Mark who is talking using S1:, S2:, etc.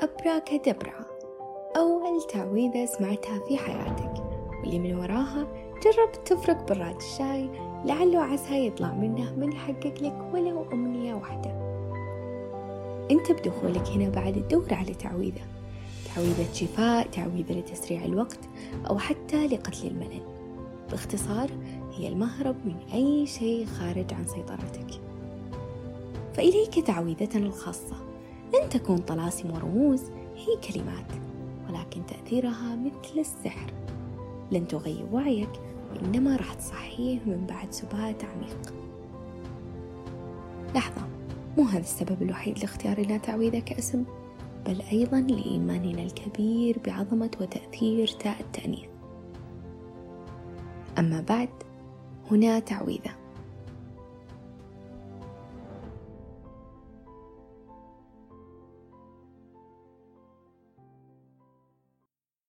S1: أبراكادبرا أول تعويذة سمعتها في حياتك. واللي من وراها جرب تفرك براد الشاي لعله عسى يطلع منه من يحقق لك ولو أمنية واحدة. أنت بدخولك هنا بعد تدور على تعويذة. تعويذة شفاء تعويذة لتسريع الوقت أو حتى لقتل الملل. باختصار هي المهرب من أي شيء خارج عن سيطرتك. فإليك تعويذتنا الخاصة. لن تكون طلاسم ورموز هي كلمات ولكن تأثيرها مثل السحر. لن تغير وعيك وإنما راح تصحيه من بعد سبات عميق لحظة مو هذا السبب الوحيد لاختيار لنا تعويذة كاسم؟ بل أيضا لإيماننا الكبير بعظمة وتأثير تاء التأنيث. أما بعد هنا تعويذة.